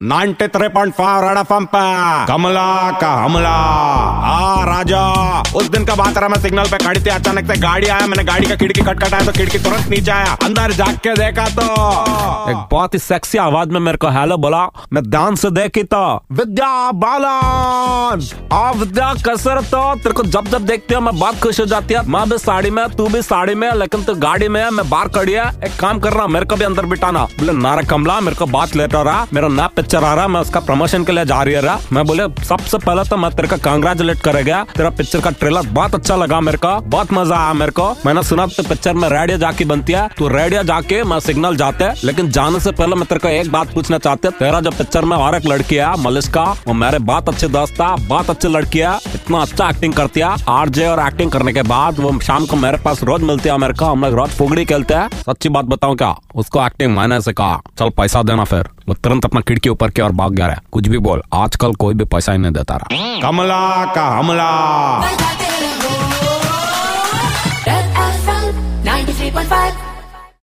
93.5 red FM पे। कमला का हमला। आ, राजा, उस दिन का बात रहा, मैं सिग्नल पे खड़ी थी, अचानक से गाड़ी आया, मैंने गाड़ी का खिड़की खटखटाया तो खिड़की तुरंत नीचे आया, अंदर जाग के देखा तो। एक बहुत ही सेक्सी आवाज़ में मेरे को हेलो बोला, मैं ध्यान से देखी तो विद्या बालन, आ विद्या कसर तो तेरे को जब जब देखती हूँ, मैं बहुत खुश हो जाती है। मैं भी साड़ी में, तू भी साड़ी में, लेकिन तू गाड़ी में है, मैं बाहर खड़ी है। एक काम कर रहा मेरे को भी अंदर बिठाना। बोले, नारा कमला, मेरे को बात लेट रहा, मेरा नया पिक्चर आ रहा मैं उसका प्रमोशन के लिए जा रही रहा मैं बोले, सबसे पहले तो मैं तेरे का कंग्रेचुलेट कर गया। तेरा पिक्चर का ट्रेलर बहुत अच्छा लगा मेरे को, बहुत मज़ा आया मेरे को। मैंने सुना तो पिक्चर में रेडियो जाके बनती है तो रेडियो जाके मैं सिग्नल जाते लेकिन जाने से पहले मैं तेरे को एक बात पूछना चाहते तेरा जो पिक्चर में और एक लड़की है, मलिश का, वो मेरे बहुत अच्छे दोस्त था बहुत अच्छी लड़की है। इतना अच्छा एक्टिंग करती है। आरजे और एक्टिंग करने के बाद वो शाम को मेरे पास रोज मिलती है मेरे को हम लोग रोज फुगड़ी खेलते हैं। सच्ची बात बताऊँ क्या? उसको एक्टिंग मैंने से कहा, चल पैसा देना फिर। वो तुरंत अपना खिड़की ऊपर की और भाग गया है। कुछ भी बोल, आजकल कोई भी पैसा ही नहीं देता रहा। कमला का हमला। 93.5